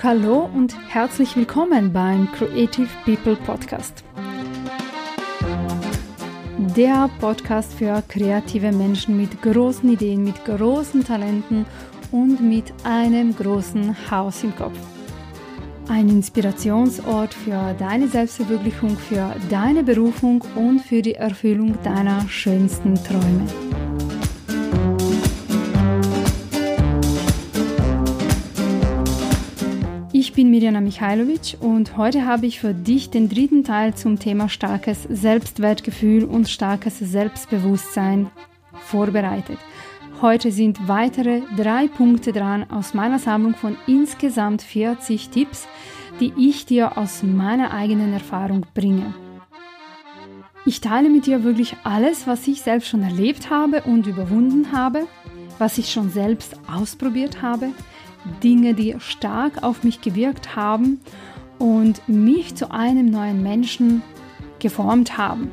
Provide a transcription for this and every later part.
Hallo und herzlich willkommen beim Creative People Podcast. Der Podcast für kreative Menschen mit großen Ideen, mit großen Talenten und mit einem großen Haus im Kopf. Ein Inspirationsort für deine Selbstverwirklichung, für deine Berufung und für die Erfüllung deiner schönsten Träume. Ich bin Mirjana Michailovic und heute habe ich für dich den dritten Teil zum Thema starkes Selbstwertgefühl und starkes Selbstbewusstsein vorbereitet. Heute sind weitere drei Punkte dran aus meiner Sammlung von insgesamt 40 Tipps, die ich dir aus meiner eigenen Erfahrung bringe. Ich teile mit dir wirklich alles, was ich selbst schon erlebt habe und überwunden habe, was ich schon selbst ausprobiert habe, Dinge, die stark auf mich gewirkt haben und mich zu einem neuen Menschen geformt haben.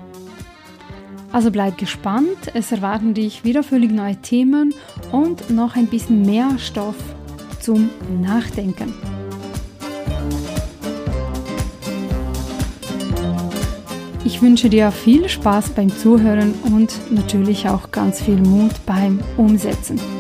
Also bleib gespannt, es erwarten dich wieder völlig neue Themen und noch ein bisschen mehr Stoff zum Nachdenken. Ich wünsche dir viel Spaß beim Zuhören und natürlich auch ganz viel Mut beim Umsetzen.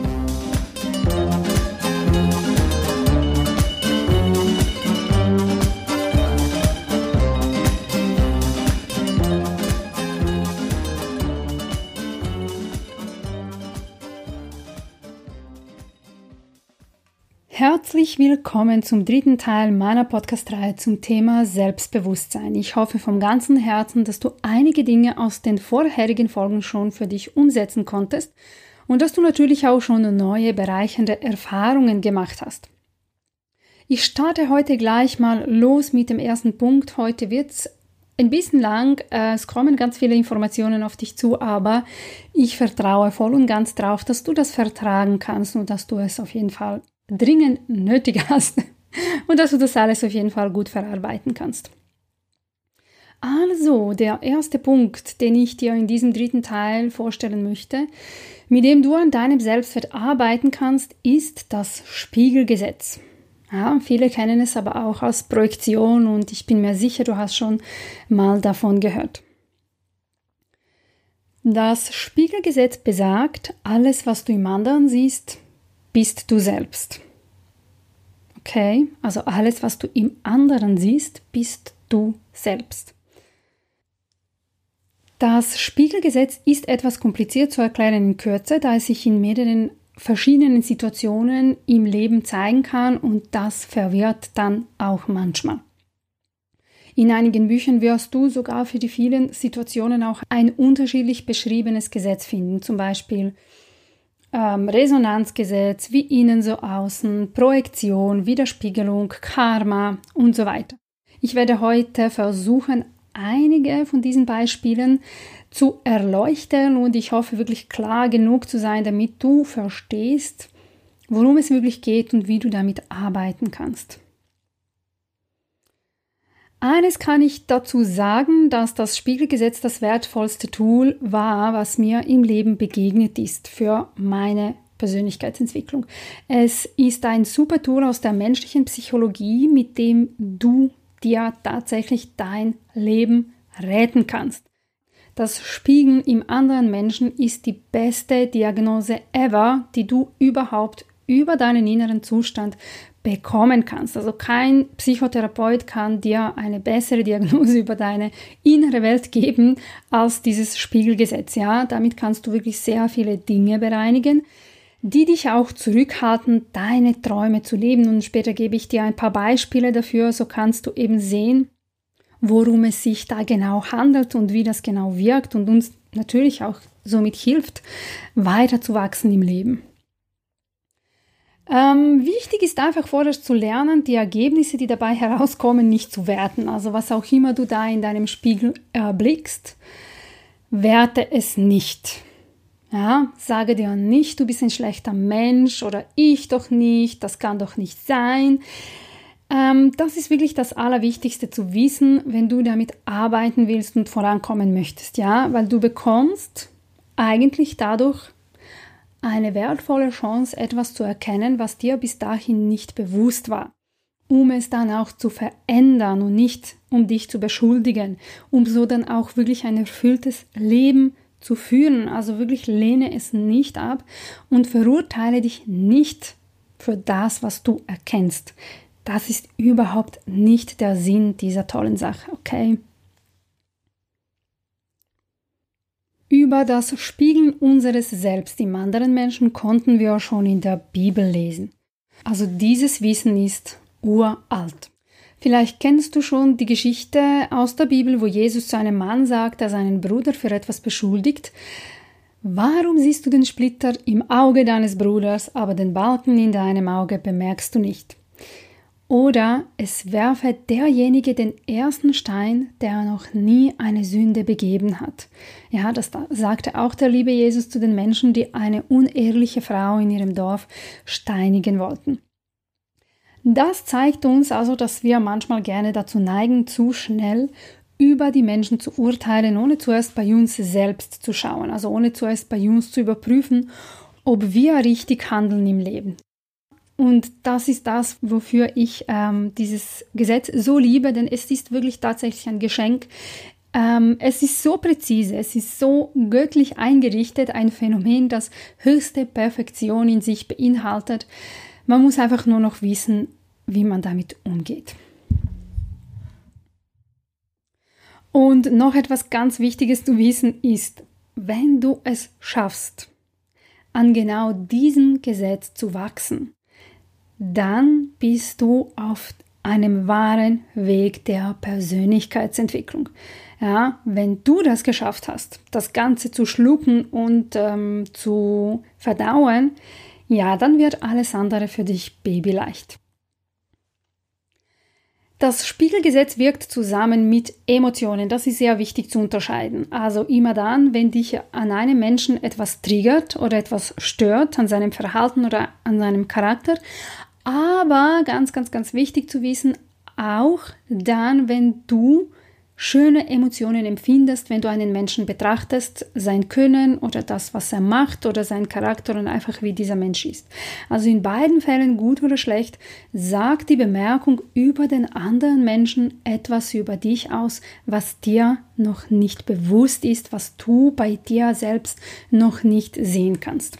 Willkommen zum dritten Teil meiner Podcast-Reihe zum Thema Selbstbewusstsein. Ich hoffe vom ganzen Herzen, dass du einige Dinge aus den vorherigen Folgen schon für dich umsetzen konntest und dass du natürlich auch schon neue bereichernde Erfahrungen gemacht hast. Ich starte heute gleich mal los mit dem ersten Punkt. Heute wird's ein bisschen lang. Es kommen ganz viele Informationen auf dich zu, aber ich vertraue voll und ganz darauf, dass du das vertragen kannst und dass du es auf jeden Fall dringend nötig hast und dass du das alles auf jeden Fall gut verarbeiten kannst. Also, der erste Punkt, den ich dir in diesem dritten Teil vorstellen möchte, mit dem du an deinem Selbstwert arbeiten kannst, ist das Spiegelgesetz. Ja, viele kennen es aber auch als Projektion und ich bin mir sicher, du hast schon mal davon gehört. Das Spiegelgesetz besagt, alles, was du im anderen siehst, bist du selbst. Okay, also alles, was du im anderen siehst, bist du selbst. Das Spiegelgesetz ist etwas kompliziert zu erklären in Kürze, da es sich in mehreren verschiedenen Situationen im Leben zeigen kann und das verwirrt dann auch manchmal. In einigen Büchern wirst du sogar für die vielen Situationen auch ein unterschiedlich beschriebenes Gesetz finden, zum Beispiel ähm, Resonanzgesetz, wie innen so außen, Projektion, Widerspiegelung, Karma und so weiter. Ich werde heute versuchen, einige von diesen Beispielen zu erleuchten und ich hoffe wirklich klar genug zu sein, damit du verstehst, worum es wirklich geht und wie du damit arbeiten kannst. Eines kann ich dazu sagen, dass das Spiegelgesetz das wertvollste Tool war, was mir im Leben begegnet ist für meine Persönlichkeitsentwicklung. Es ist ein super Tool aus der menschlichen Psychologie, mit dem du dir tatsächlich dein Leben retten kannst. Das Spiegeln im anderen Menschen ist die beste Diagnose ever, die du überhaupt über deinen inneren Zustand bekommen kannst. Also kein Psychotherapeut kann dir eine bessere Diagnose über deine innere Welt geben als dieses Spiegelgesetz. Ja, damit kannst du wirklich sehr viele Dinge bereinigen, die dich auch zurückhalten, deine Träume zu leben. Und später gebe ich dir ein paar Beispiele dafür, so kannst du eben sehen, worum es sich da genau handelt und wie das genau wirkt und uns natürlich auch somit hilft, weiter zu wachsen im Leben. Ähm, wichtig ist einfach vorerst zu lernen, die Ergebnisse, die dabei herauskommen, nicht zu werten. Also was auch immer du da in deinem Spiegel erblickst, werte es nicht. Ja, sage dir nicht, du bist ein schlechter Mensch oder ich doch nicht, das kann doch nicht sein. Ähm, das ist wirklich das Allerwichtigste zu wissen, wenn du damit arbeiten willst und vorankommen möchtest, ja, weil du bekommst eigentlich dadurch eine wertvolle Chance, etwas zu erkennen, was dir bis dahin nicht bewusst war, um es dann auch zu verändern und nicht um dich zu beschuldigen, um so dann auch wirklich ein erfülltes Leben zu führen. Also wirklich lehne es nicht ab und verurteile dich nicht für das, was du erkennst. Das ist überhaupt nicht der Sinn dieser tollen Sache, okay? Über das Spiegeln unseres Selbst im anderen Menschen konnten wir schon in der Bibel lesen. Also dieses Wissen ist uralt. Vielleicht kennst du schon die Geschichte aus der Bibel, wo Jesus zu einem Mann sagt, der seinen Bruder für etwas beschuldigt. Warum siehst du den Splitter im Auge deines Bruders, aber den Balken in deinem Auge bemerkst du nicht? Oder es werfe derjenige den ersten Stein, der noch nie eine Sünde begeben hat. Ja, das sagte auch der liebe Jesus zu den Menschen, die eine unehrliche Frau in ihrem Dorf steinigen wollten. Das zeigt uns also, dass wir manchmal gerne dazu neigen, zu schnell über die Menschen zu urteilen, ohne zuerst bei uns selbst zu schauen, also ohne zuerst bei uns zu überprüfen, ob wir richtig handeln im Leben. Und das ist das, wofür ich ähm, dieses Gesetz so liebe, denn es ist wirklich tatsächlich ein Geschenk. Ähm, es ist so präzise, es ist so göttlich eingerichtet, ein Phänomen, das höchste Perfektion in sich beinhaltet. Man muss einfach nur noch wissen, wie man damit umgeht. Und noch etwas ganz Wichtiges zu wissen ist, wenn du es schaffst, an genau diesem Gesetz zu wachsen, dann bist du auf einem wahren Weg der Persönlichkeitsentwicklung. Ja, wenn du das geschafft hast, das Ganze zu schlucken und ähm, zu verdauen, ja, dann wird alles andere für dich babyleicht. Das Spiegelgesetz wirkt zusammen mit Emotionen. Das ist sehr wichtig zu unterscheiden. Also immer dann, wenn dich an einem Menschen etwas triggert oder etwas stört, an seinem Verhalten oder an seinem Charakter, aber ganz, ganz, ganz wichtig zu wissen, auch dann, wenn du schöne Emotionen empfindest, wenn du einen Menschen betrachtest, sein Können oder das, was er macht oder sein Charakter und einfach wie dieser Mensch ist. Also in beiden Fällen, gut oder schlecht, sagt die Bemerkung über den anderen Menschen etwas über dich aus, was dir noch nicht bewusst ist, was du bei dir selbst noch nicht sehen kannst.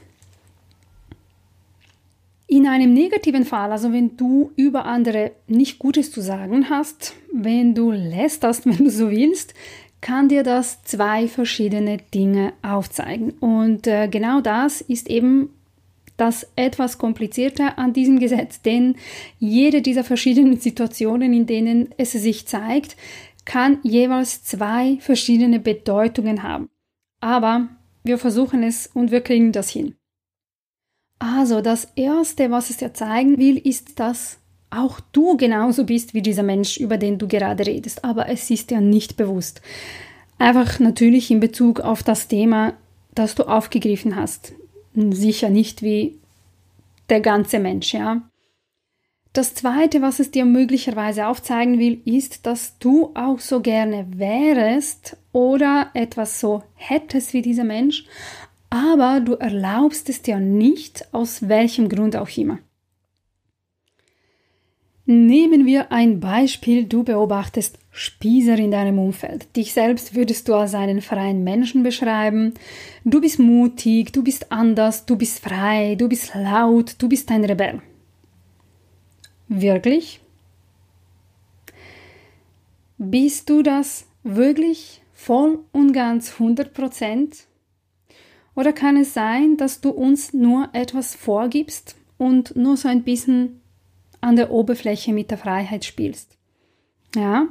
In einem negativen Fall, also wenn du über andere nicht Gutes zu sagen hast, wenn du lästerst, wenn du so willst, kann dir das zwei verschiedene Dinge aufzeigen. Und äh, genau das ist eben das etwas komplizierte an diesem Gesetz, denn jede dieser verschiedenen Situationen, in denen es sich zeigt, kann jeweils zwei verschiedene Bedeutungen haben. Aber wir versuchen es und wir kriegen das hin. Also das Erste, was es dir zeigen will, ist, dass auch du genauso bist wie dieser Mensch, über den du gerade redest, aber es ist dir nicht bewusst. Einfach natürlich in Bezug auf das Thema, das du aufgegriffen hast. Sicher nicht wie der ganze Mensch, ja. Das Zweite, was es dir möglicherweise aufzeigen will, ist, dass du auch so gerne wärest oder etwas so hättest wie dieser Mensch, aber du erlaubst es dir nicht, aus welchem Grund auch immer. Nehmen wir ein Beispiel, du beobachtest Spießer in deinem Umfeld. Dich selbst würdest du als einen freien Menschen beschreiben. Du bist mutig, du bist anders, du bist frei, du bist laut, du bist ein Rebell. Wirklich? Bist du das wirklich voll und ganz 100 Prozent? Oder kann es sein, dass du uns nur etwas vorgibst und nur so ein bisschen an der Oberfläche mit der Freiheit spielst? Ja?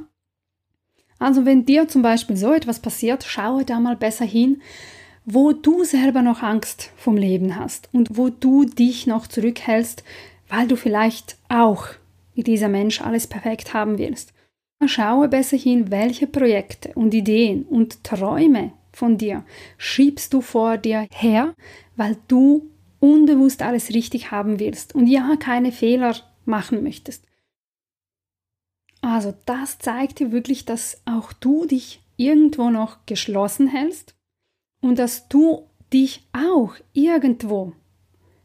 Also wenn dir zum Beispiel so etwas passiert, schaue da mal besser hin, wo du selber noch Angst vom Leben hast und wo du dich noch zurückhältst, weil du vielleicht auch wie dieser Mensch alles perfekt haben willst. Schaue besser hin, welche Projekte und Ideen und Träume von dir schiebst du vor dir her, weil du unbewusst alles richtig haben willst und ja keine Fehler machen möchtest. Also das zeigt dir wirklich, dass auch du dich irgendwo noch geschlossen hältst und dass du dich auch irgendwo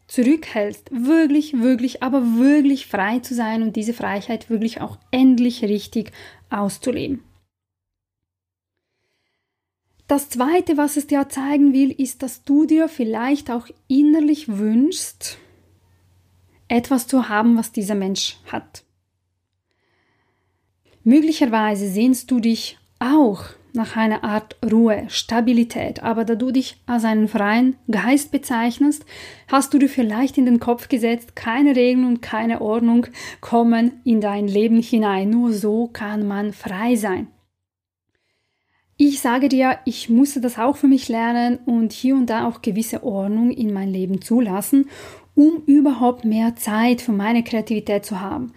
zurückhältst, wirklich, wirklich, aber wirklich frei zu sein und diese Freiheit wirklich auch endlich richtig auszuleben. Das Zweite, was es dir zeigen will, ist, dass du dir vielleicht auch innerlich wünschst, etwas zu haben, was dieser Mensch hat. Möglicherweise sehnst du dich auch nach einer Art Ruhe, Stabilität, aber da du dich als einen freien Geist bezeichnest, hast du dir vielleicht in den Kopf gesetzt, keine Regeln und keine Ordnung kommen in dein Leben hinein. Nur so kann man frei sein. Ich sage dir, ich musste das auch für mich lernen und hier und da auch gewisse Ordnung in mein Leben zulassen, um überhaupt mehr Zeit für meine Kreativität zu haben.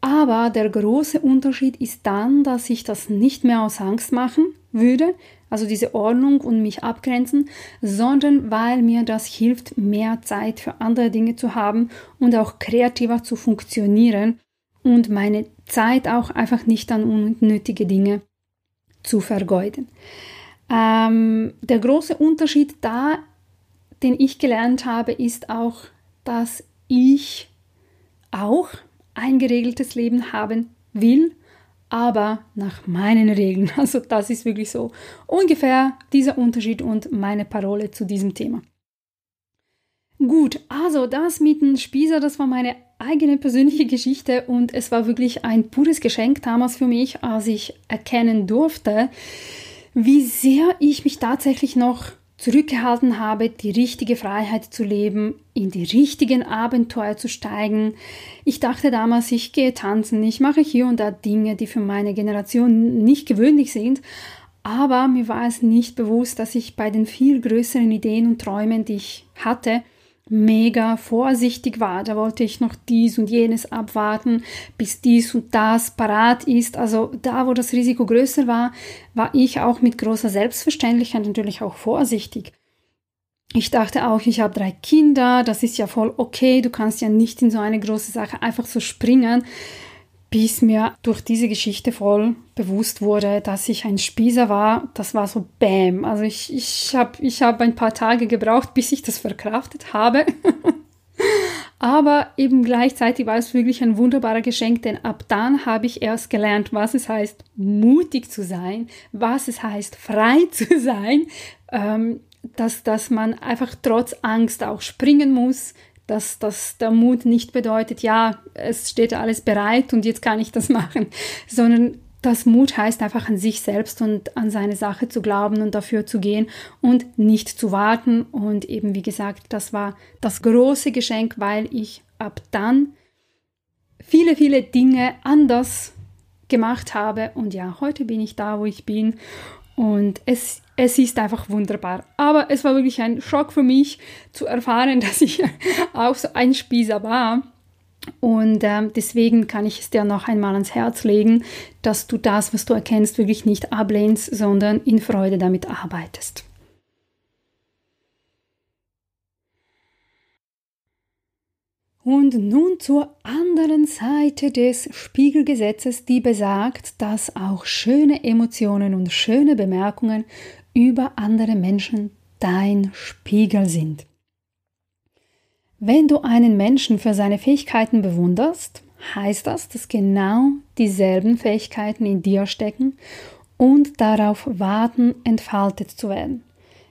Aber der große Unterschied ist dann, dass ich das nicht mehr aus Angst machen würde, also diese Ordnung und mich abgrenzen, sondern weil mir das hilft, mehr Zeit für andere Dinge zu haben und auch kreativer zu funktionieren und meine Zeit auch einfach nicht an unnötige Dinge zu vergeuden. Ähm, der große Unterschied da, den ich gelernt habe, ist auch, dass ich auch ein geregeltes Leben haben will, aber nach meinen Regeln. Also das ist wirklich so ungefähr dieser Unterschied und meine Parole zu diesem Thema. Gut, also das mit dem Spießer, das war meine eigene persönliche Geschichte und es war wirklich ein pures Geschenk damals für mich, als ich erkennen durfte, wie sehr ich mich tatsächlich noch zurückgehalten habe, die richtige Freiheit zu leben, in die richtigen Abenteuer zu steigen. Ich dachte damals, ich gehe tanzen, ich mache hier und da Dinge, die für meine Generation nicht gewöhnlich sind, aber mir war es nicht bewusst, dass ich bei den viel größeren Ideen und Träumen, die ich hatte, mega vorsichtig war. Da wollte ich noch dies und jenes abwarten, bis dies und das parat ist. Also da, wo das Risiko größer war, war ich auch mit großer Selbstverständlichkeit natürlich auch vorsichtig. Ich dachte auch, ich habe drei Kinder, das ist ja voll okay, du kannst ja nicht in so eine große Sache einfach so springen bis mir durch diese Geschichte voll bewusst wurde, dass ich ein Spießer war. Das war so Bäm. Also ich, ich habe ich hab ein paar Tage gebraucht, bis ich das verkraftet habe. Aber eben gleichzeitig war es wirklich ein wunderbarer Geschenk, denn ab dann habe ich erst gelernt, was es heißt, mutig zu sein, was es heißt, frei zu sein, ähm, dass, dass man einfach trotz Angst auch springen muss, dass, dass der Mut nicht bedeutet, ja, es steht alles bereit und jetzt kann ich das machen, sondern das Mut heißt einfach an sich selbst und an seine Sache zu glauben und dafür zu gehen und nicht zu warten. Und eben, wie gesagt, das war das große Geschenk, weil ich ab dann viele, viele Dinge anders gemacht habe. Und ja, heute bin ich da, wo ich bin. Und es es ist einfach wunderbar. Aber es war wirklich ein Schock für mich zu erfahren, dass ich auch so ein Spießer war. Und ähm, deswegen kann ich es dir noch einmal ans Herz legen, dass du das, was du erkennst, wirklich nicht ablehnst, sondern in Freude damit arbeitest. Und nun zur anderen Seite des Spiegelgesetzes, die besagt, dass auch schöne Emotionen und schöne Bemerkungen über andere Menschen dein Spiegel sind. Wenn du einen Menschen für seine Fähigkeiten bewunderst, heißt das, dass genau dieselben Fähigkeiten in dir stecken und darauf warten, entfaltet zu werden.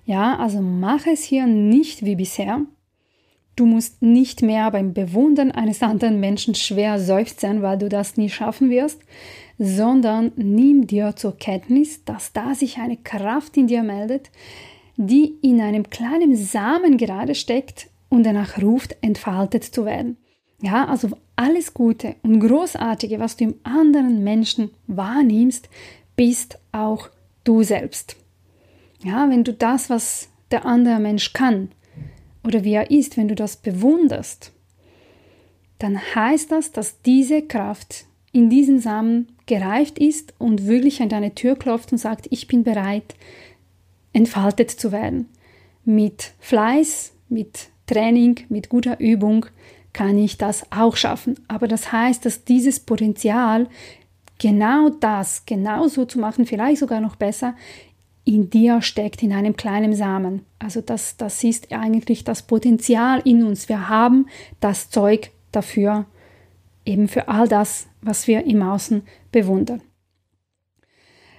Ja, also mach es hier nicht wie bisher. Du musst nicht mehr beim Bewundern eines anderen Menschen schwer seufzen, weil du das nie schaffen wirst, sondern nimm dir zur Kenntnis, dass da sich eine Kraft in dir meldet, die in einem kleinen Samen gerade steckt und danach ruft, entfaltet zu werden. Ja, also alles Gute und Großartige, was du im anderen Menschen wahrnimmst, bist auch du selbst. Ja, wenn du das, was der andere Mensch kann oder wie er ist, wenn du das bewunderst, dann heißt das, dass diese Kraft in diesem Samen gereift ist und wirklich an deine Tür klopft und sagt, ich bin bereit, entfaltet zu werden. Mit Fleiß, mit Training, mit guter Übung kann ich das auch schaffen. Aber das heißt, dass dieses Potenzial genau das, genau so zu machen, vielleicht sogar noch besser, in dir steckt, in einem kleinen Samen. Also das, das ist eigentlich das Potenzial in uns. Wir haben das Zeug dafür, eben für all das, was wir im Außen bewundern.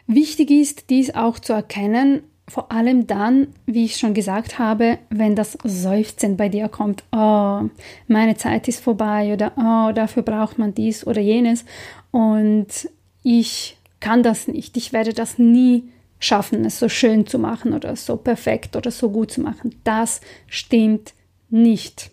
Wichtig ist, dies auch zu erkennen, vor allem dann, wie ich schon gesagt habe, wenn das Seufzen bei dir kommt, oh, meine Zeit ist vorbei oder oh, dafür braucht man dies oder jenes und ich kann das nicht, ich werde das nie schaffen, es so schön zu machen oder so perfekt oder so gut zu machen. Das stimmt nicht.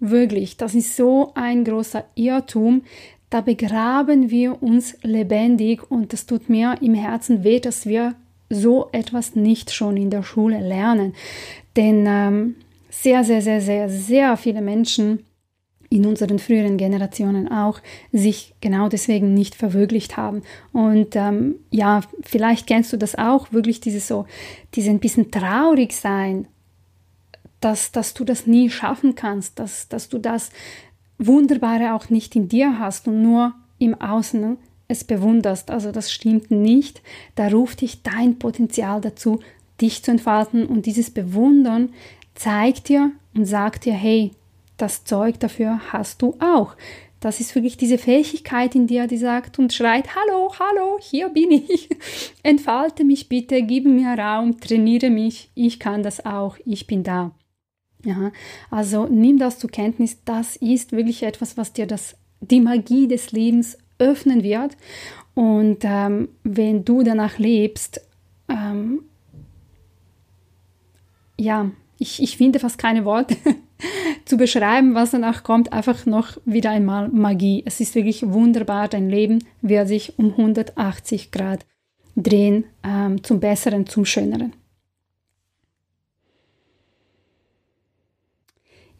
Wirklich, das ist so ein großer Irrtum. Da begraben wir uns lebendig und das tut mir im Herzen weh, dass wir so etwas nicht schon in der Schule lernen. Denn ähm, sehr, sehr, sehr, sehr, sehr viele Menschen in unseren früheren Generationen auch sich genau deswegen nicht verwirklicht haben. Und ähm, ja, vielleicht kennst du das auch, wirklich dieses so, diese ein bisschen traurig sein, dass, dass du das nie schaffen kannst, dass, dass du das Wunderbare auch nicht in dir hast und nur im Außen es bewunderst. Also das stimmt nicht. Da ruft dich dein Potenzial dazu, dich zu entfalten und dieses Bewundern zeigt dir und sagt dir, hey, das Zeug dafür hast du auch. Das ist wirklich diese Fähigkeit in dir, die sagt und schreit, hallo, hallo, hier bin ich. Entfalte mich bitte, gib mir Raum, trainiere mich, ich kann das auch, ich bin da. Ja, also nimm das zur Kenntnis, das ist wirklich etwas, was dir das, die Magie des Lebens öffnen wird. Und ähm, wenn du danach lebst, ähm, ja, ich, ich finde fast keine Worte, zu beschreiben, was danach kommt, einfach noch wieder einmal Magie. Es ist wirklich wunderbar, dein Leben wird sich um 180 Grad drehen, ähm, zum Besseren, zum Schöneren.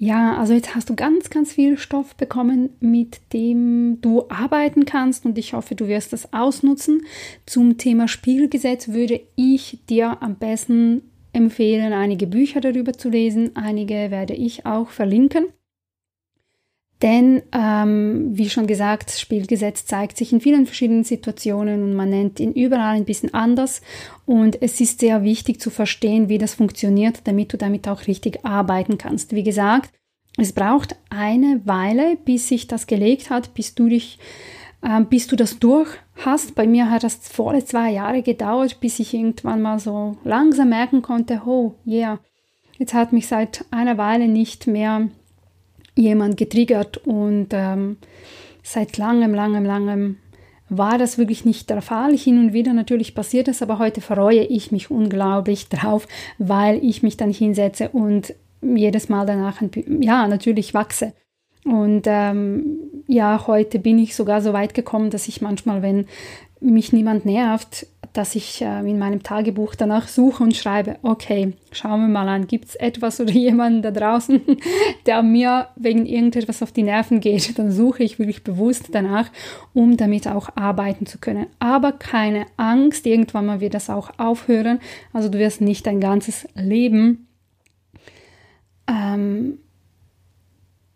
Ja, also jetzt hast du ganz, ganz viel Stoff bekommen, mit dem du arbeiten kannst und ich hoffe, du wirst das ausnutzen. Zum Thema Spiegelgesetz würde ich dir am besten empfehlen, einige Bücher darüber zu lesen. Einige werde ich auch verlinken. Denn, ähm, wie schon gesagt, Spielgesetz zeigt sich in vielen verschiedenen Situationen und man nennt ihn überall ein bisschen anders. Und es ist sehr wichtig zu verstehen, wie das funktioniert, damit du damit auch richtig arbeiten kannst. Wie gesagt, es braucht eine Weile, bis sich das gelegt hat, bis du dich ähm, bis du das durch hast. Bei mir hat das volle zwei Jahre gedauert, bis ich irgendwann mal so langsam merken konnte, oh yeah, jetzt hat mich seit einer Weile nicht mehr jemand getriggert und ähm, seit langem, langem, langem war das wirklich nicht der Fall. Hin und wieder natürlich passiert es, aber heute freue ich mich unglaublich drauf, weil ich mich dann hinsetze und jedes Mal danach, ja, natürlich wachse. Und ähm, ja, heute bin ich sogar so weit gekommen, dass ich manchmal, wenn mich niemand nervt, dass ich äh, in meinem Tagebuch danach suche und schreibe, okay, schauen wir mal an, gibt es etwas oder jemanden da draußen, der mir wegen irgendetwas auf die Nerven geht, dann suche ich wirklich bewusst danach, um damit auch arbeiten zu können. Aber keine Angst, irgendwann mal wird das auch aufhören. Also du wirst nicht dein ganzes Leben ähm,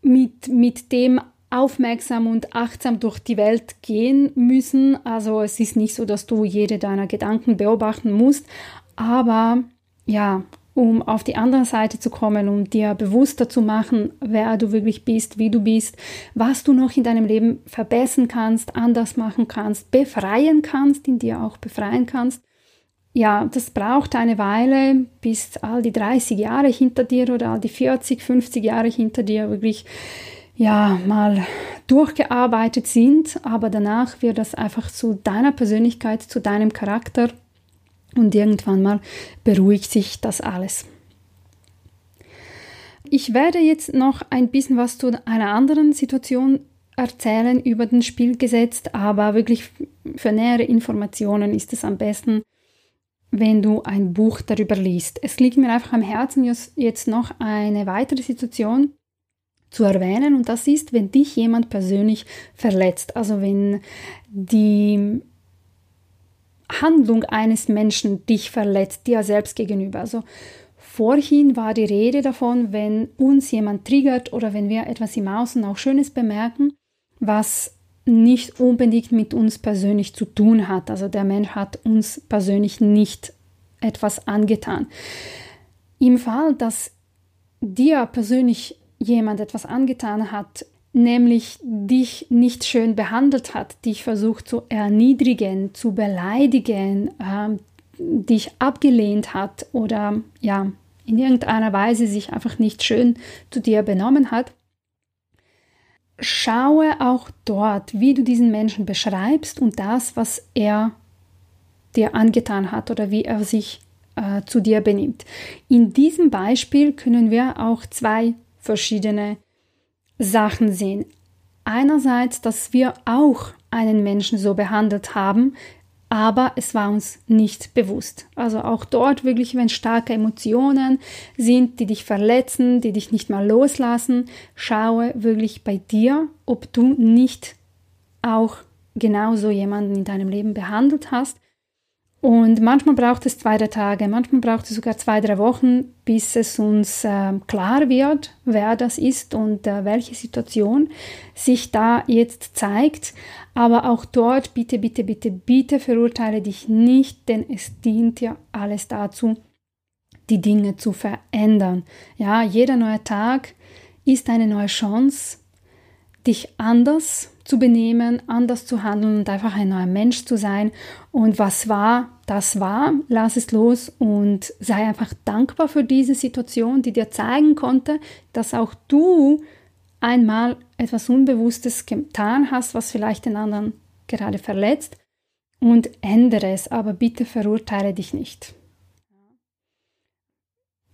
mit, mit dem aufmerksam und achtsam durch die Welt gehen müssen. Also es ist nicht so, dass du jede deiner Gedanken beobachten musst, aber ja, um auf die andere Seite zu kommen, um dir bewusster zu machen, wer du wirklich bist, wie du bist, was du noch in deinem Leben verbessern kannst, anders machen kannst, befreien kannst, in dir auch befreien kannst. Ja, das braucht eine Weile, bis all die 30 Jahre hinter dir oder all die 40, 50 Jahre hinter dir wirklich ja, mal durchgearbeitet sind, aber danach wird das einfach zu deiner Persönlichkeit, zu deinem Charakter und irgendwann mal beruhigt sich das alles. Ich werde jetzt noch ein bisschen was zu einer anderen Situation erzählen über den Spiel gesetzt, aber wirklich für nähere Informationen ist es am besten, wenn du ein Buch darüber liest. Es liegt mir einfach am Herzen jetzt noch eine weitere Situation zu erwähnen und das ist, wenn dich jemand persönlich verletzt, also wenn die Handlung eines Menschen dich verletzt, dir selbst gegenüber. Also vorhin war die Rede davon, wenn uns jemand triggert oder wenn wir etwas im Außen auch Schönes bemerken, was nicht unbedingt mit uns persönlich zu tun hat. Also der Mensch hat uns persönlich nicht etwas angetan. Im Fall, dass dir persönlich jemand etwas angetan hat, nämlich dich nicht schön behandelt hat, dich versucht zu erniedrigen, zu beleidigen, äh, dich abgelehnt hat oder ja, in irgendeiner Weise sich einfach nicht schön zu dir benommen hat, schaue auch dort, wie du diesen Menschen beschreibst und das, was er dir angetan hat oder wie er sich äh, zu dir benimmt. In diesem Beispiel können wir auch zwei verschiedene Sachen sehen. Einerseits, dass wir auch einen Menschen so behandelt haben, aber es war uns nicht bewusst. Also auch dort wirklich, wenn starke Emotionen sind, die dich verletzen, die dich nicht mal loslassen, schaue wirklich bei dir, ob du nicht auch genauso jemanden in deinem Leben behandelt hast und manchmal braucht es zwei, drei Tage, manchmal braucht es sogar zwei, drei Wochen, bis es uns äh, klar wird, wer das ist und äh, welche Situation sich da jetzt zeigt. Aber auch dort bitte, bitte, bitte, bitte verurteile dich nicht, denn es dient ja alles dazu, die Dinge zu verändern. Ja, jeder neue Tag ist eine neue Chance, dich anders zu benehmen, anders zu handeln und einfach ein neuer Mensch zu sein. Und was war, das war, lass es los und sei einfach dankbar für diese Situation, die dir zeigen konnte, dass auch du einmal etwas Unbewusstes getan hast, was vielleicht den anderen gerade verletzt und ändere es, aber bitte verurteile dich nicht.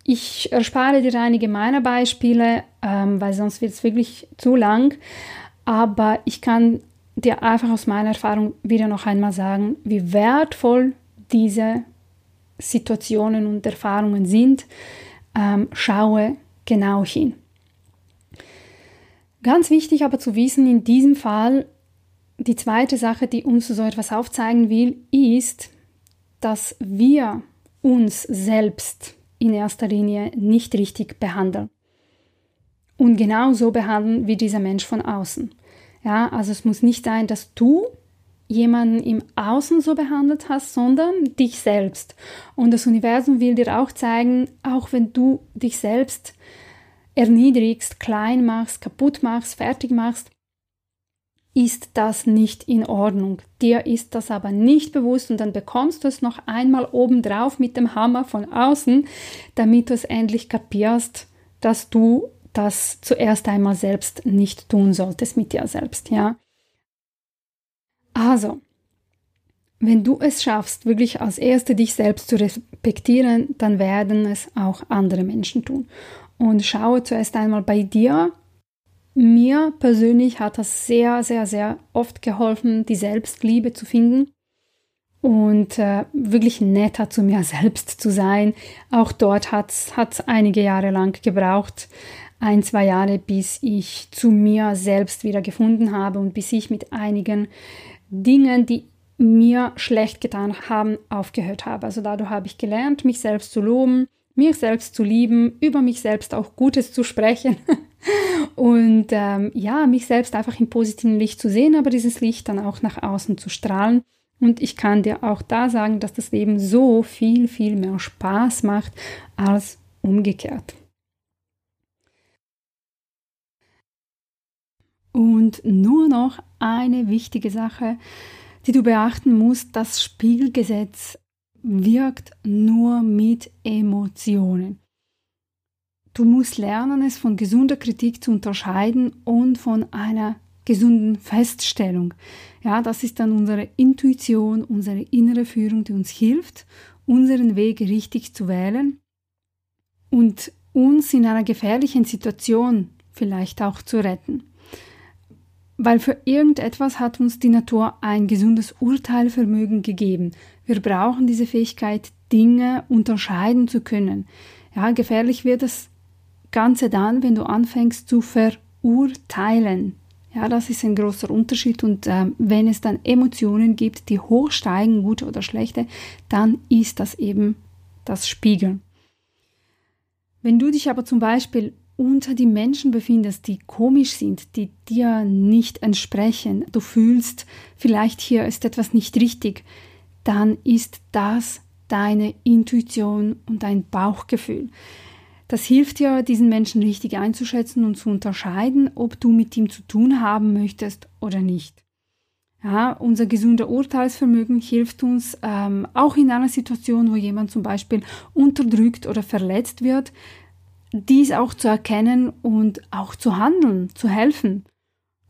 Ich erspare dir einige meiner Beispiele, ähm, weil sonst wird es wirklich zu lang. Aber ich kann dir einfach aus meiner Erfahrung wieder noch einmal sagen, wie wertvoll diese Situationen und Erfahrungen sind. Ähm, schaue genau hin. Ganz wichtig aber zu wissen, in diesem Fall, die zweite Sache, die uns so etwas aufzeigen will, ist, dass wir uns selbst in erster Linie nicht richtig behandeln und genau so behandeln wie dieser Mensch von außen. Ja, also es muss nicht sein, dass du jemanden im Außen so behandelt hast, sondern dich selbst. Und das Universum will dir auch zeigen, auch wenn du dich selbst erniedrigst, klein machst, kaputt machst, fertig machst, ist das nicht in Ordnung. Dir ist das aber nicht bewusst und dann bekommst du es noch einmal obendrauf mit dem Hammer von außen, damit du es endlich kapierst, dass du das zuerst einmal selbst nicht tun solltest mit dir selbst, ja. Also, wenn du es schaffst, wirklich als Erste dich selbst zu respektieren, dann werden es auch andere Menschen tun. Und schaue zuerst einmal bei dir. Mir persönlich hat das sehr, sehr, sehr oft geholfen, die Selbstliebe zu finden und äh, wirklich netter zu mir selbst zu sein. Auch dort hat es einige Jahre lang gebraucht, ein, zwei Jahre, bis ich zu mir selbst wieder gefunden habe und bis ich mit einigen Dingen, die mir schlecht getan haben, aufgehört habe. Also dadurch habe ich gelernt, mich selbst zu loben, mich selbst zu lieben, über mich selbst auch Gutes zu sprechen und ähm, ja, mich selbst einfach im positiven Licht zu sehen, aber dieses Licht dann auch nach außen zu strahlen. Und ich kann dir auch da sagen, dass das Leben so viel, viel mehr Spaß macht als umgekehrt. Und nur noch eine wichtige Sache, die du beachten musst, das Spiegelgesetz wirkt nur mit Emotionen. Du musst lernen, es von gesunder Kritik zu unterscheiden und von einer gesunden Feststellung. Ja, das ist dann unsere Intuition, unsere innere Führung, die uns hilft, unseren Weg richtig zu wählen und uns in einer gefährlichen Situation vielleicht auch zu retten weil für irgendetwas hat uns die Natur ein gesundes Urteilvermögen gegeben. Wir brauchen diese Fähigkeit, Dinge unterscheiden zu können. Ja, gefährlich wird das Ganze dann, wenn du anfängst zu verurteilen. Ja, das ist ein großer Unterschied und äh, wenn es dann Emotionen gibt, die hochsteigen, gute oder schlechte, dann ist das eben das Spiegeln. Wenn du dich aber zum Beispiel unter die Menschen befindest, die komisch sind, die dir nicht entsprechen, du fühlst, vielleicht hier ist etwas nicht richtig, dann ist das deine Intuition und dein Bauchgefühl. Das hilft dir, diesen Menschen richtig einzuschätzen und zu unterscheiden, ob du mit ihm zu tun haben möchtest oder nicht. Ja, unser gesunder Urteilsvermögen hilft uns ähm, auch in einer Situation, wo jemand zum Beispiel unterdrückt oder verletzt wird, dies auch zu erkennen und auch zu handeln, zu helfen.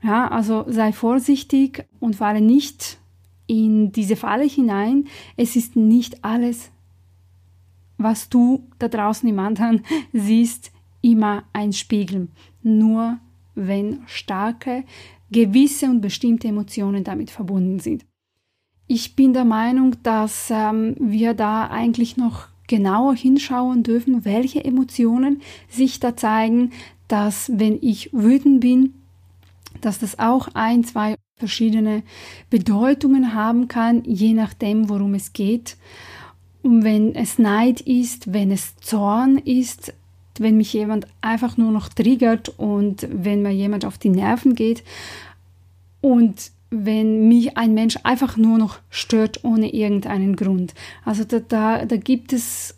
Ja, also sei vorsichtig und falle nicht in diese Falle hinein. Es ist nicht alles, was du da draußen im anderen siehst, immer ein Spiegel. Nur wenn starke, gewisse und bestimmte Emotionen damit verbunden sind. Ich bin der Meinung, dass ähm, wir da eigentlich noch genauer hinschauen dürfen, welche Emotionen sich da zeigen, dass wenn ich wütend bin, dass das auch ein, zwei verschiedene Bedeutungen haben kann, je nachdem, worum es geht. Und wenn es Neid ist, wenn es Zorn ist, wenn mich jemand einfach nur noch triggert und wenn mir jemand auf die Nerven geht und wenn mich ein Mensch einfach nur noch stört ohne irgendeinen Grund. Also da, da, da gibt es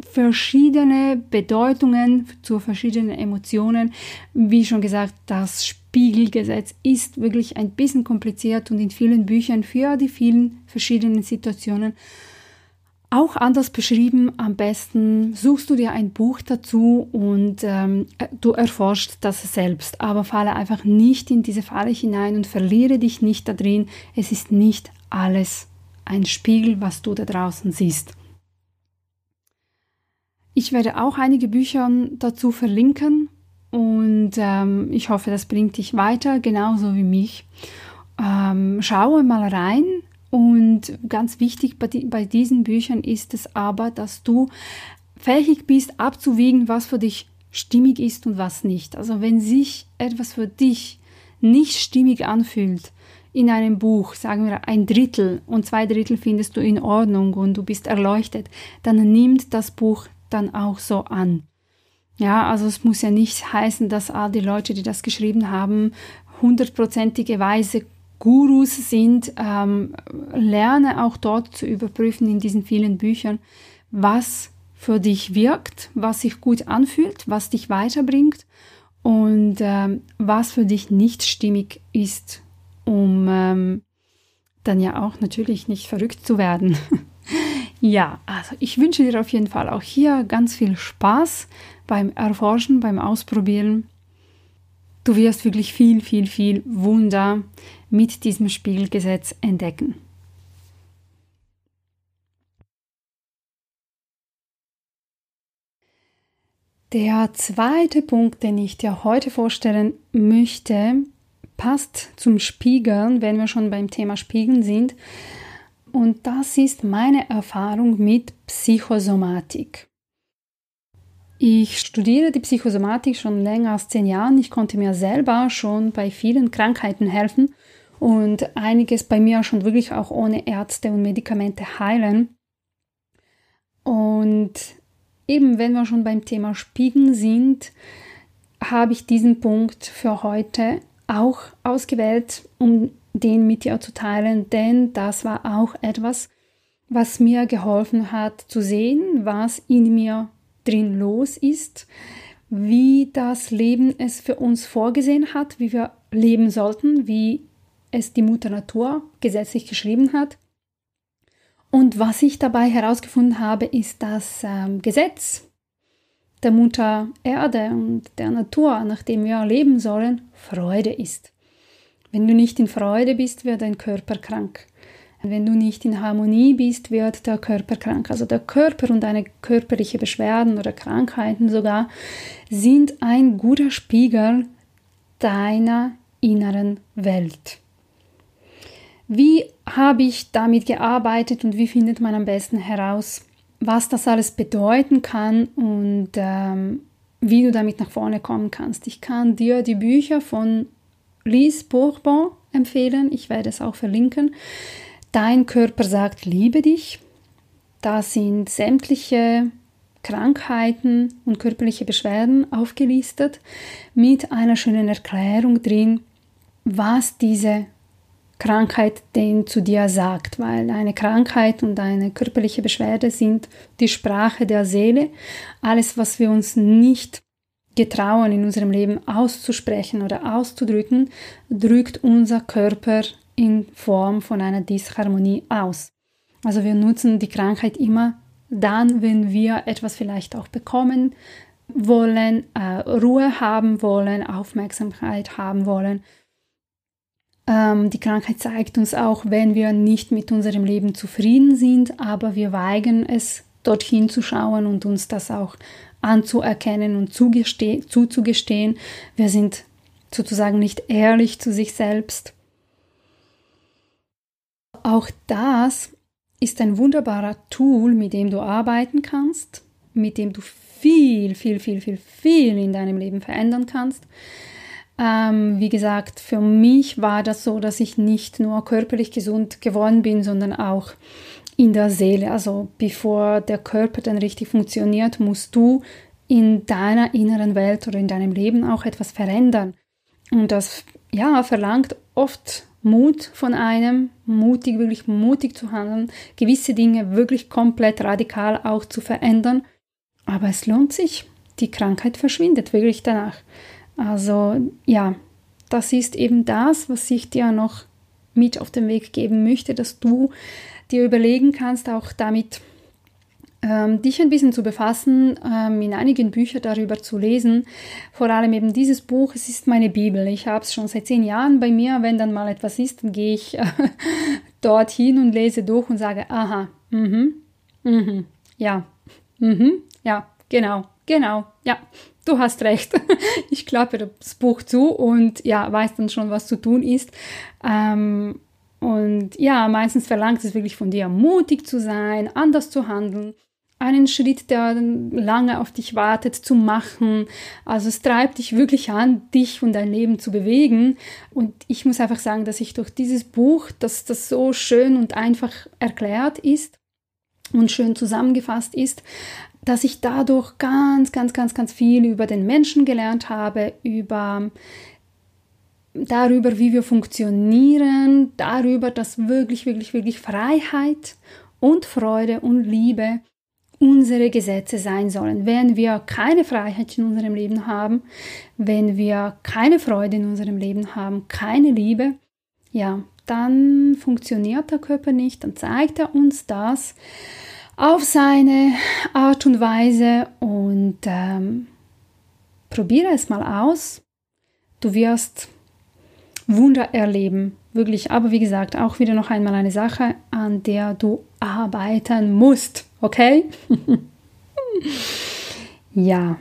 verschiedene Bedeutungen zu verschiedenen Emotionen. Wie schon gesagt, das Spiegelgesetz ist wirklich ein bisschen kompliziert und in vielen Büchern für die vielen verschiedenen Situationen auch anders beschrieben. Am besten suchst du dir ein Buch dazu und ähm, du erforschst das selbst. Aber falle einfach nicht in diese Falle hinein und verliere dich nicht da drin. Es ist nicht alles ein Spiegel, was du da draußen siehst. Ich werde auch einige Bücher dazu verlinken und ähm, ich hoffe, das bringt dich weiter, genauso wie mich. Ähm, schaue mal rein, und ganz wichtig bei, die, bei diesen Büchern ist es aber, dass du fähig bist abzuwiegen, was für dich stimmig ist und was nicht. Also wenn sich etwas für dich nicht stimmig anfühlt in einem Buch, sagen wir ein Drittel und zwei Drittel findest du in Ordnung und du bist erleuchtet, dann nimmt das Buch dann auch so an. Ja, also es muss ja nicht heißen, dass all die Leute, die das geschrieben haben, hundertprozentige Weise Gurus sind, ähm, lerne auch dort zu überprüfen in diesen vielen Büchern, was für dich wirkt, was sich gut anfühlt, was dich weiterbringt und ähm, was für dich nicht stimmig ist, um ähm, dann ja auch natürlich nicht verrückt zu werden. ja, also ich wünsche dir auf jeden Fall auch hier ganz viel Spaß beim Erforschen, beim Ausprobieren. Du wirst wirklich viel, viel, viel Wunder mit diesem Spiegelgesetz entdecken. Der zweite Punkt, den ich dir heute vorstellen möchte, passt zum Spiegeln, wenn wir schon beim Thema Spiegeln sind. Und das ist meine Erfahrung mit Psychosomatik. Ich studiere die Psychosomatik schon länger als zehn Jahren. Ich konnte mir selber schon bei vielen Krankheiten helfen und einiges bei mir schon wirklich auch ohne Ärzte und Medikamente heilen. Und eben wenn wir schon beim Thema Spiegeln sind, habe ich diesen Punkt für heute auch ausgewählt, um den mit dir zu teilen, denn das war auch etwas, was mir geholfen hat zu sehen, was in mir drin los ist, wie das Leben es für uns vorgesehen hat, wie wir leben sollten, wie es die Mutter Natur gesetzlich geschrieben hat. Und was ich dabei herausgefunden habe, ist das ähm, Gesetz der Mutter Erde und der Natur, nach dem wir leben sollen, Freude ist. Wenn du nicht in Freude bist, wird dein Körper krank. Wenn du nicht in Harmonie bist, wird der Körper krank. Also der Körper und deine körperliche Beschwerden oder Krankheiten sogar sind ein guter Spiegel deiner inneren Welt. Wie habe ich damit gearbeitet und wie findet man am besten heraus, was das alles bedeuten kann und ähm, wie du damit nach vorne kommen kannst? Ich kann dir die Bücher von Lise Bourbon empfehlen. Ich werde es auch verlinken. Dein Körper sagt, liebe dich. Da sind sämtliche Krankheiten und körperliche Beschwerden aufgelistet mit einer schönen Erklärung drin, was diese Krankheit denn zu dir sagt, weil eine Krankheit und eine körperliche Beschwerde sind die Sprache der Seele. Alles, was wir uns nicht getrauen in unserem Leben auszusprechen oder auszudrücken, drückt unser Körper in Form von einer Disharmonie aus. Also wir nutzen die Krankheit immer dann, wenn wir etwas vielleicht auch bekommen wollen, äh, Ruhe haben wollen, Aufmerksamkeit haben wollen. Ähm, die Krankheit zeigt uns auch, wenn wir nicht mit unserem Leben zufrieden sind, aber wir weigern es, dorthin zu schauen und uns das auch anzuerkennen und zuzugestehen. Wir sind sozusagen nicht ehrlich zu sich selbst. Auch das ist ein wunderbarer Tool, mit dem du arbeiten kannst, mit dem du viel, viel, viel, viel, viel in deinem Leben verändern kannst. Ähm, wie gesagt, für mich war das so, dass ich nicht nur körperlich gesund geworden bin, sondern auch in der Seele. Also bevor der Körper dann richtig funktioniert, musst du in deiner inneren Welt oder in deinem Leben auch etwas verändern. Und das ja, verlangt oft Mut von einem, mutig, wirklich mutig zu handeln, gewisse Dinge wirklich komplett radikal auch zu verändern. Aber es lohnt sich. Die Krankheit verschwindet wirklich danach. Also ja, das ist eben das, was ich dir noch mit auf den Weg geben möchte, dass du dir überlegen kannst, auch damit ähm, dich ein bisschen zu befassen, ähm, in einigen Büchern darüber zu lesen. Vor allem eben dieses Buch, es ist meine Bibel. Ich habe es schon seit zehn Jahren bei mir. Wenn dann mal etwas ist, dann gehe ich äh, dorthin und lese durch und sage, aha, mhm, mhm, ja, mhm, ja, genau, genau, ja, du hast recht. ich klappe das Buch zu und ja, weiß dann schon, was zu tun ist. Ähm, und ja, meistens verlangt es wirklich von dir, mutig zu sein, anders zu handeln einen Schritt, der lange auf dich wartet, zu machen. Also es treibt dich wirklich an, dich und dein Leben zu bewegen. Und ich muss einfach sagen, dass ich durch dieses Buch, dass das so schön und einfach erklärt ist und schön zusammengefasst ist, dass ich dadurch ganz, ganz, ganz, ganz viel über den Menschen gelernt habe, über darüber, wie wir funktionieren, darüber, dass wirklich, wirklich, wirklich Freiheit und Freude und Liebe unsere Gesetze sein sollen. Wenn wir keine Freiheit in unserem Leben haben, wenn wir keine Freude in unserem Leben haben, keine Liebe, ja, dann funktioniert der Körper nicht, dann zeigt er uns das auf seine Art und Weise und ähm, probiere es mal aus. Du wirst Wunder erleben, wirklich. Aber wie gesagt, auch wieder noch einmal eine Sache, an der du arbeiten musst. Okay? ja.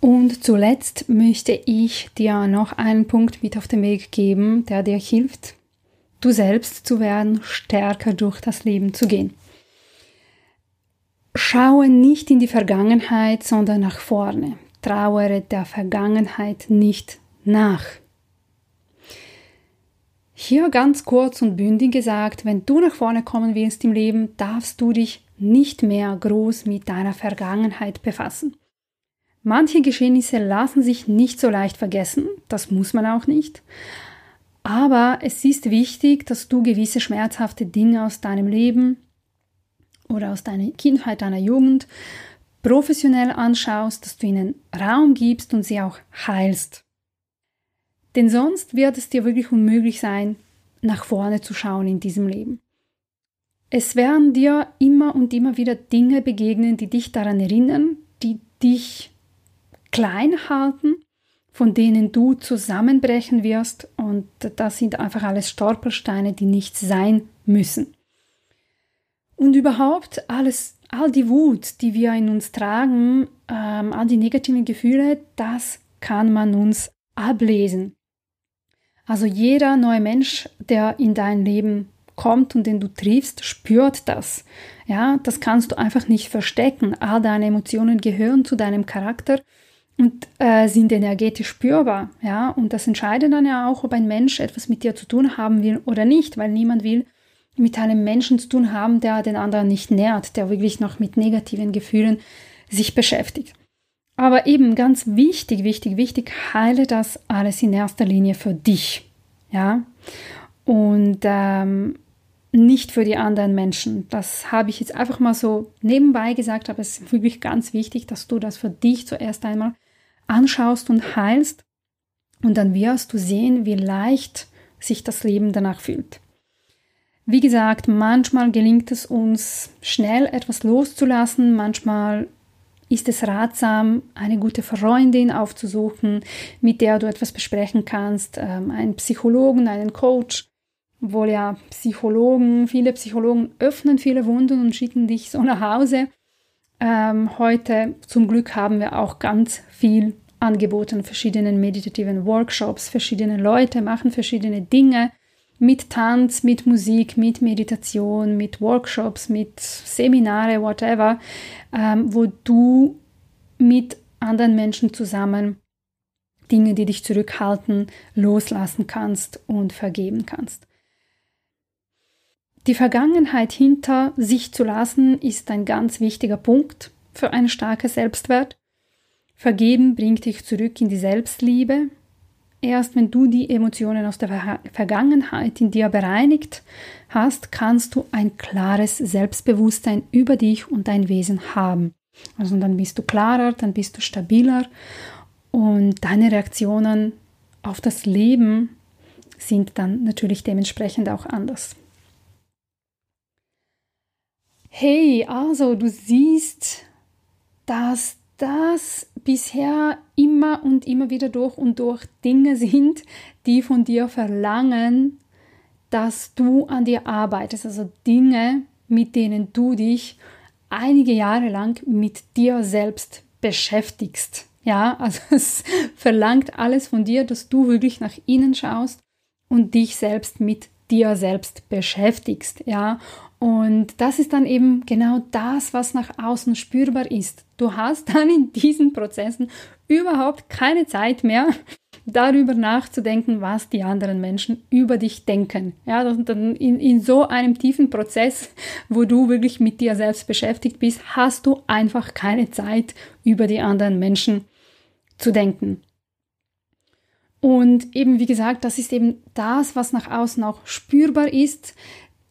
Und zuletzt möchte ich dir noch einen Punkt mit auf den Weg geben, der dir hilft, du selbst zu werden, stärker durch das Leben zu gehen. Schaue nicht in die Vergangenheit, sondern nach vorne. Trauere der Vergangenheit nicht nach. Hier ganz kurz und bündig gesagt, wenn du nach vorne kommen willst im Leben, darfst du dich nicht mehr groß mit deiner Vergangenheit befassen. Manche Geschehnisse lassen sich nicht so leicht vergessen, das muss man auch nicht. Aber es ist wichtig, dass du gewisse schmerzhafte Dinge aus deinem Leben oder aus deiner Kindheit, deiner Jugend professionell anschaust, dass du ihnen Raum gibst und sie auch heilst. Denn sonst wird es dir wirklich unmöglich sein, nach vorne zu schauen in diesem Leben. Es werden dir immer und immer wieder Dinge begegnen, die dich daran erinnern, die dich klein halten, von denen du zusammenbrechen wirst und das sind einfach alles Stolpersteine, die nicht sein müssen. Und überhaupt alles, all die Wut, die wir in uns tragen, ähm, all die negativen Gefühle, das kann man uns ablesen. Also jeder neue Mensch, der in dein Leben kommt und den du triffst, spürt das. Ja, das kannst du einfach nicht verstecken. All deine Emotionen gehören zu deinem Charakter und äh, sind energetisch spürbar. Ja, und das entscheidet dann ja auch, ob ein Mensch etwas mit dir zu tun haben will oder nicht, weil niemand will, mit einem Menschen zu tun haben, der den anderen nicht nährt, der wirklich noch mit negativen Gefühlen sich beschäftigt. Aber eben ganz wichtig, wichtig, wichtig, heile das alles in erster Linie für dich. Ja. Und ähm, nicht für die anderen Menschen. Das habe ich jetzt einfach mal so nebenbei gesagt, aber es ist wirklich ganz wichtig, dass du das für dich zuerst einmal anschaust und heilst. Und dann wirst du sehen, wie leicht sich das Leben danach fühlt. Wie gesagt, manchmal gelingt es uns schnell etwas loszulassen, manchmal ist es ratsam, eine gute Freundin aufzusuchen, mit der du etwas besprechen kannst, ähm, einen Psychologen, einen Coach, obwohl ja Psychologen, viele Psychologen öffnen viele Wunden und schicken dich so nach Hause. Ähm, heute zum Glück haben wir auch ganz viel angeboten, verschiedenen meditativen Workshops, verschiedene Leute machen verschiedene Dinge mit Tanz, mit Musik, mit Meditation, mit Workshops, mit Seminare, whatever, ähm, wo du mit anderen Menschen zusammen Dinge, die dich zurückhalten, loslassen kannst und vergeben kannst. Die Vergangenheit hinter sich zu lassen, ist ein ganz wichtiger Punkt für einen starken Selbstwert. Vergeben bringt dich zurück in die Selbstliebe, Erst wenn du die Emotionen aus der Vergangenheit in dir bereinigt hast, kannst du ein klares Selbstbewusstsein über dich und dein Wesen haben. Also dann bist du klarer, dann bist du stabiler und deine Reaktionen auf das Leben sind dann natürlich dementsprechend auch anders. Hey, also du siehst, dass das bisher immer und immer wieder durch und durch Dinge sind, die von dir verlangen, dass du an dir arbeitest. Also Dinge, mit denen du dich einige Jahre lang mit dir selbst beschäftigst. Ja, also es verlangt alles von dir, dass du wirklich nach innen schaust und dich selbst mit dir selbst beschäftigst. Ja, und das ist dann eben genau das, was nach außen spürbar ist. Du hast dann in diesen Prozessen überhaupt keine Zeit mehr, darüber nachzudenken, was die anderen Menschen über dich denken. Ja, dann in, in so einem tiefen Prozess, wo du wirklich mit dir selbst beschäftigt bist, hast du einfach keine Zeit, über die anderen Menschen zu denken. Und eben, wie gesagt, das ist eben das, was nach außen auch spürbar ist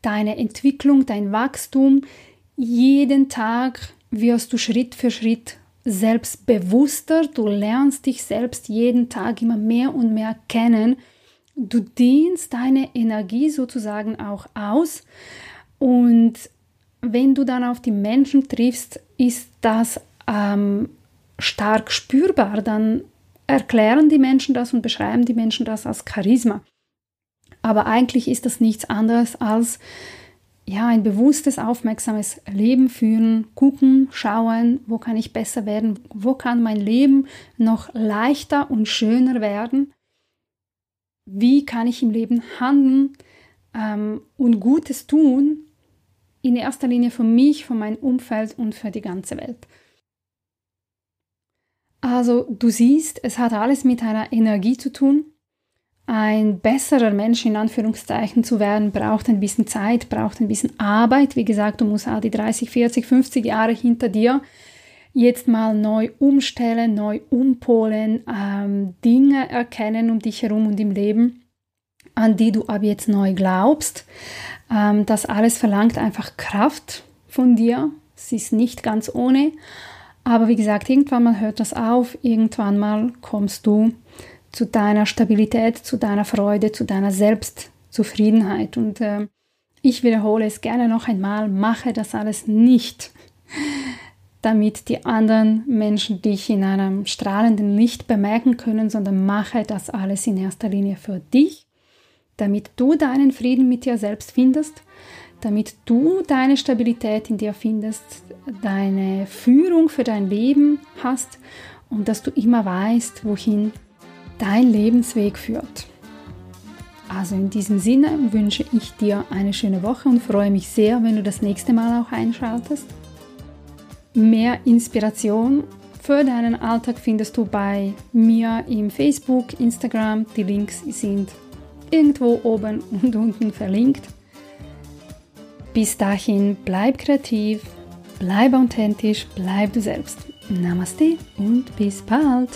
deine Entwicklung, dein Wachstum. Jeden Tag wirst du Schritt für Schritt selbstbewusster, du lernst dich selbst jeden Tag immer mehr und mehr kennen. Du dehnst deine Energie sozusagen auch aus und wenn du dann auf die Menschen triffst, ist das ähm, stark spürbar. Dann erklären die Menschen das und beschreiben die Menschen das als Charisma. Aber eigentlich ist das nichts anderes als ja, ein bewusstes, aufmerksames Leben führen, gucken, schauen, wo kann ich besser werden, wo kann mein Leben noch leichter und schöner werden, wie kann ich im Leben handeln ähm, und Gutes tun, in erster Linie für mich, für mein Umfeld und für die ganze Welt. Also du siehst, es hat alles mit einer Energie zu tun ein besserer Mensch in Anführungszeichen zu werden, braucht ein bisschen Zeit, braucht ein bisschen Arbeit. Wie gesagt, du musst all die 30, 40, 50 Jahre hinter dir jetzt mal neu umstellen, neu umpolen, ähm, Dinge erkennen um dich herum und im Leben, an die du ab jetzt neu glaubst. Ähm, das alles verlangt einfach Kraft von dir. Es ist nicht ganz ohne. Aber wie gesagt, irgendwann mal hört das auf, irgendwann mal kommst du zu deiner Stabilität, zu deiner Freude, zu deiner Selbstzufriedenheit. Und äh, ich wiederhole es gerne noch einmal, mache das alles nicht, damit die anderen Menschen dich in einem strahlenden Licht bemerken können, sondern mache das alles in erster Linie für dich, damit du deinen Frieden mit dir selbst findest, damit du deine Stabilität in dir findest, deine Führung für dein Leben hast und dass du immer weißt, wohin dein Lebensweg führt. Also in diesem Sinne wünsche ich dir eine schöne Woche und freue mich sehr, wenn du das nächste Mal auch einschaltest. Mehr Inspiration für deinen Alltag findest du bei mir im Facebook, Instagram. Die Links sind irgendwo oben und unten verlinkt. bis dahin bleib kreativ, bleib authentisch, bleib du selbst. Namaste und bis bald.